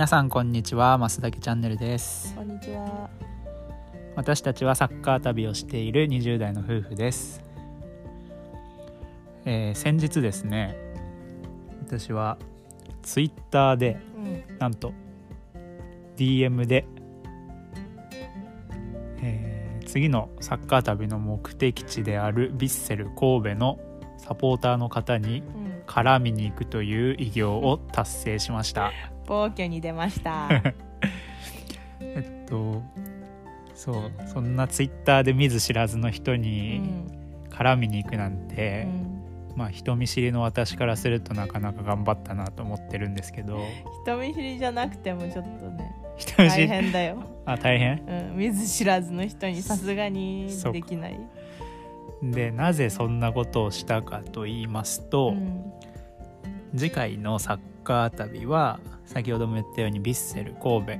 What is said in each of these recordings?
皆さんこんにちは増田チャンネルですこんにちは。私たちはサッカー旅をしている20代の夫婦です、えー先日ですね私はツイッターでうん。なんと DM で、えー次のサッカー旅の目的地であるヴィッセル神戸のサポーターの方にうん。絡みに行くという偉業を達成しました暴挙に出ました。えっとそうそんなツイッターで見ず知らずの人うにん。絡みに行くなんうて、ん。まあ人見知りの私からするとなかなか頑張ったなと思ってるんですけど人見知りじゃなくてもちょっとね。大人見知り？変だよ。あ大変？うん。見ず知らずの人にさすがにできない。でなぜそんなことをしたかと言いますと、うん。次回のサッカー旅は先ほども言ったようにヴィッセル神戸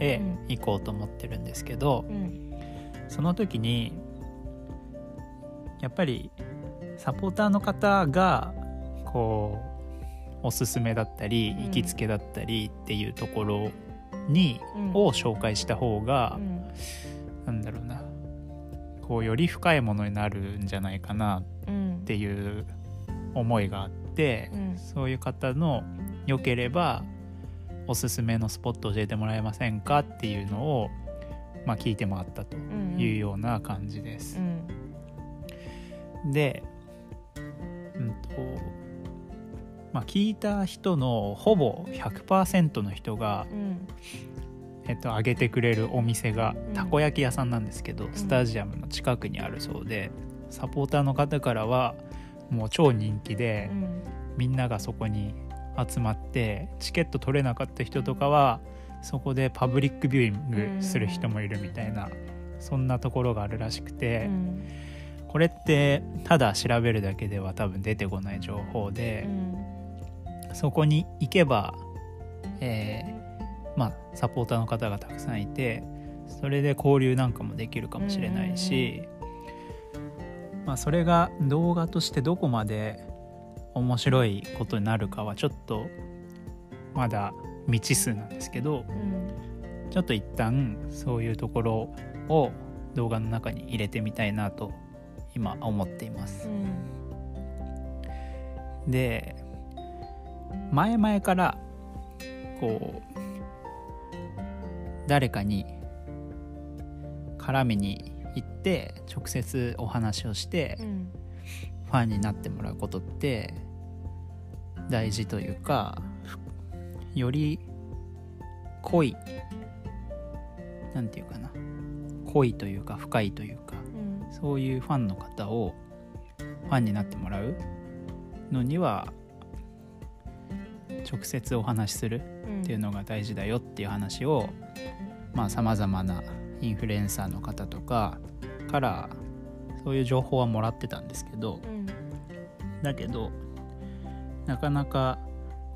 へ行こうと思ってるんですけど、うん。その時にやっぱりサポーターの方がこうおすすめだったりうん行きつけだったりっていうところに、うん。を紹介した方がう、ん。なんだろうなこうより深いものになるんじゃないかなうんっ。ていう思いがあって、うんそういう方の良ければおすすめのスポット教えてもらえませんかっていうのを、まあ、聞いて回ったとうん。いうような感じですう。ん。で、うんとまあ、聞いた人のほぼ100%の人が、うん。えっと、挙げてくれるお店がうんたこ焼き屋さんなんですけど、スタジアムの近くにあるそうでサポーターの方からはもう超人気でう、ん。みんながそこに集まってチケット取れなかった人とかはそこでパブリックビューイングする人もいるみたいな、そんなところがあるらしくて。うん。これってただ調べるだけでは多分出てこない情報うで、ん。そこに行けば、えーまあサポーターの方がたくさんいてそれで交流なんかもできるかもしれないし、まあ、それが動画としてどこまで面白いことになるかはちょっとまだ未知数なんですけどうん。ちょっと一旦そういうところを動画の中に入れてみたいなと今思っています。で前々からこう誰かに絡みに行って直接お話をしてうん。ファンになってもらうことって大事というかふより濃いなんていうかな濃いというか深いというかうん。そういうファンの方をファンになってもらうのには直接お話しするうん。っていうのが大事だよっていう話をまあさまざまなインフルエンサーの方とかからそういう情報はもらってたんですけどうん。だけどなかなか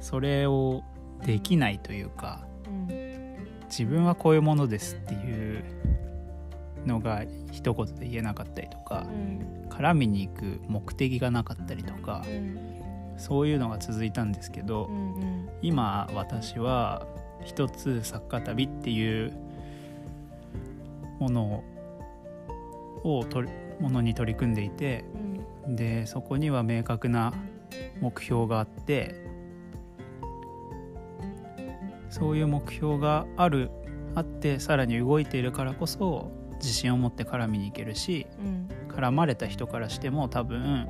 それをできないというかうん。自分はこういうものですっていうのが一言で言えなかったりとかうん。絡みに行く目的がなかったりとかうん。そういうのが続いたんですけどうん。うん。今私は一つサッカー旅っていうものをものに取り組んでいてうん。でそこには明確な目標があってそういう目標があるあってさらに動いているからこそ自信を持って絡みに行けるしうん。絡まれた人からしても多分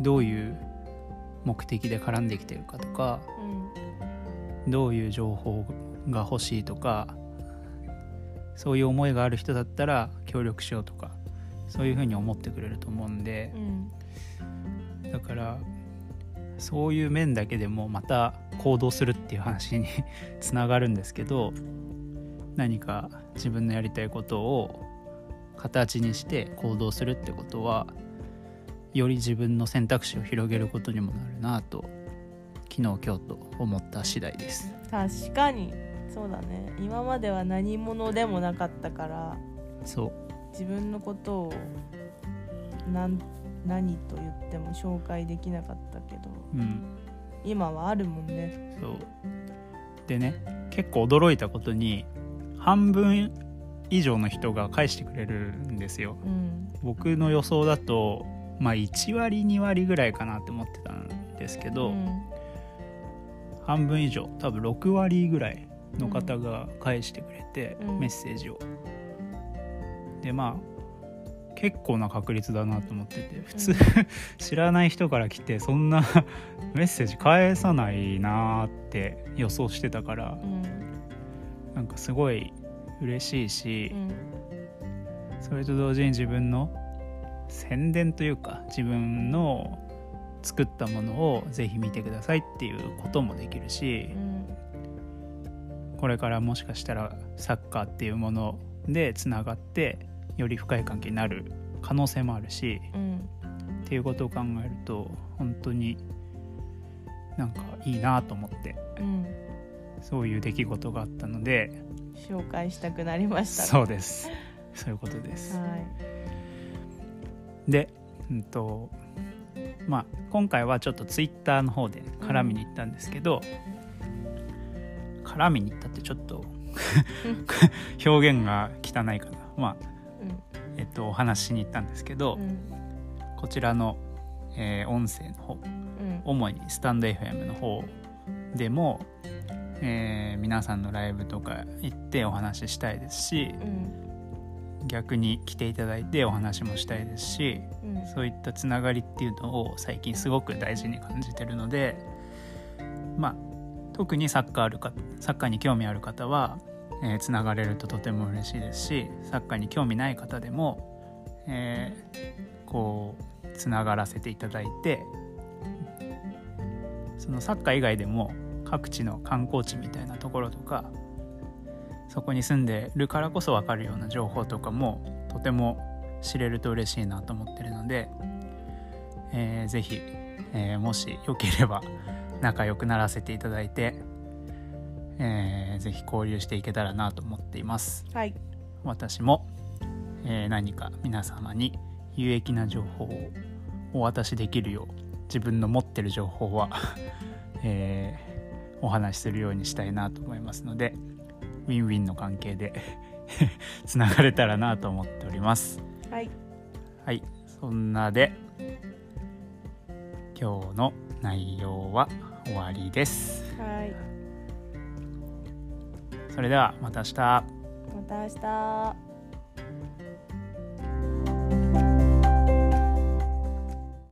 どういう目的で絡んできてるかとかうん。どういう情報が欲しいとかそういう思いがある人だったら協力しようとかそういうふうに思ってくれると思うんでうん。だからそういう面だけでもまた行動するっていう話に つながるんですけど何か自分のやりたいことを形にして行動するってことはより自分の選択肢を広げることにもなるなと昨日今日と思った次第です。確かにそうだね。今までは何者でもなかったからそう。自分のことをなん何と言っても紹介できなかったけどうん。今はあるもんね。そう。でね結構驚いたことに半分以上の人が返してくれるんですよ。うん。僕の予想だとまあ1割2割ぐらいかなって思ってたんですけど、うん。半分以上多分6割ぐらいの方が返してくれて、うん。メッセージを。でまあ結構な確率だなと思ってて普通、う ん知らない人から来てそんな メッセージ返さないなーって予想してたからうん。なんかすごい嬉しいしう、ん。それと同時に自分の宣伝というか自分の作ったものをぜひ見てくださいっていうこともできるしう、んこれからもしかしたらサッカーっていうものでつながってより深い関係になる可能性もあるしうんっていうことを考えると本当になんかいいなと思ってうんそういう出来事があったので紹介したくなりました。そうです。そういうことです。はい。で、うんとまあ、今回はちょっとツイッターの方で絡みに行ったんですけど、絡みに行ったってちょっと 表現が汚いかな。まあえっとお話ししに行ったんですけど、うん。こちらの、えー音声の方うん。主にスタンド FM の方でも、えー皆さんのライブとか行ってお話ししたいですしうん。逆に来ていただいてお話もしたいですしうん。そういったつながりっていうのを最近すごく大事に感じてるのでまあ特にサッカーあるかサッカーに興味ある方は、えーつながれるととても嬉しいですしサッカーに興味ない方でも、えーこうつながらせていただいてそのサッカー以外でも各地の観光地みたいなところとかそこに住んでるからこそ分かるような情報とかもとても知れると嬉しいなと思ってるので、えーぜひ、えーもしよければ仲良くならせていただいて、えーぜひ交流していけたらなと思っています。はい。私も、えー何か皆様に有益な情報をお渡しできるよう自分の持ってる情報は、えーお話しするようにしたいなと思いますのでウィンウィンの関係で つながれたらなと思っております。はい。はい。そんなで今日の内容は終わりです。はい。それではまた明日。また明日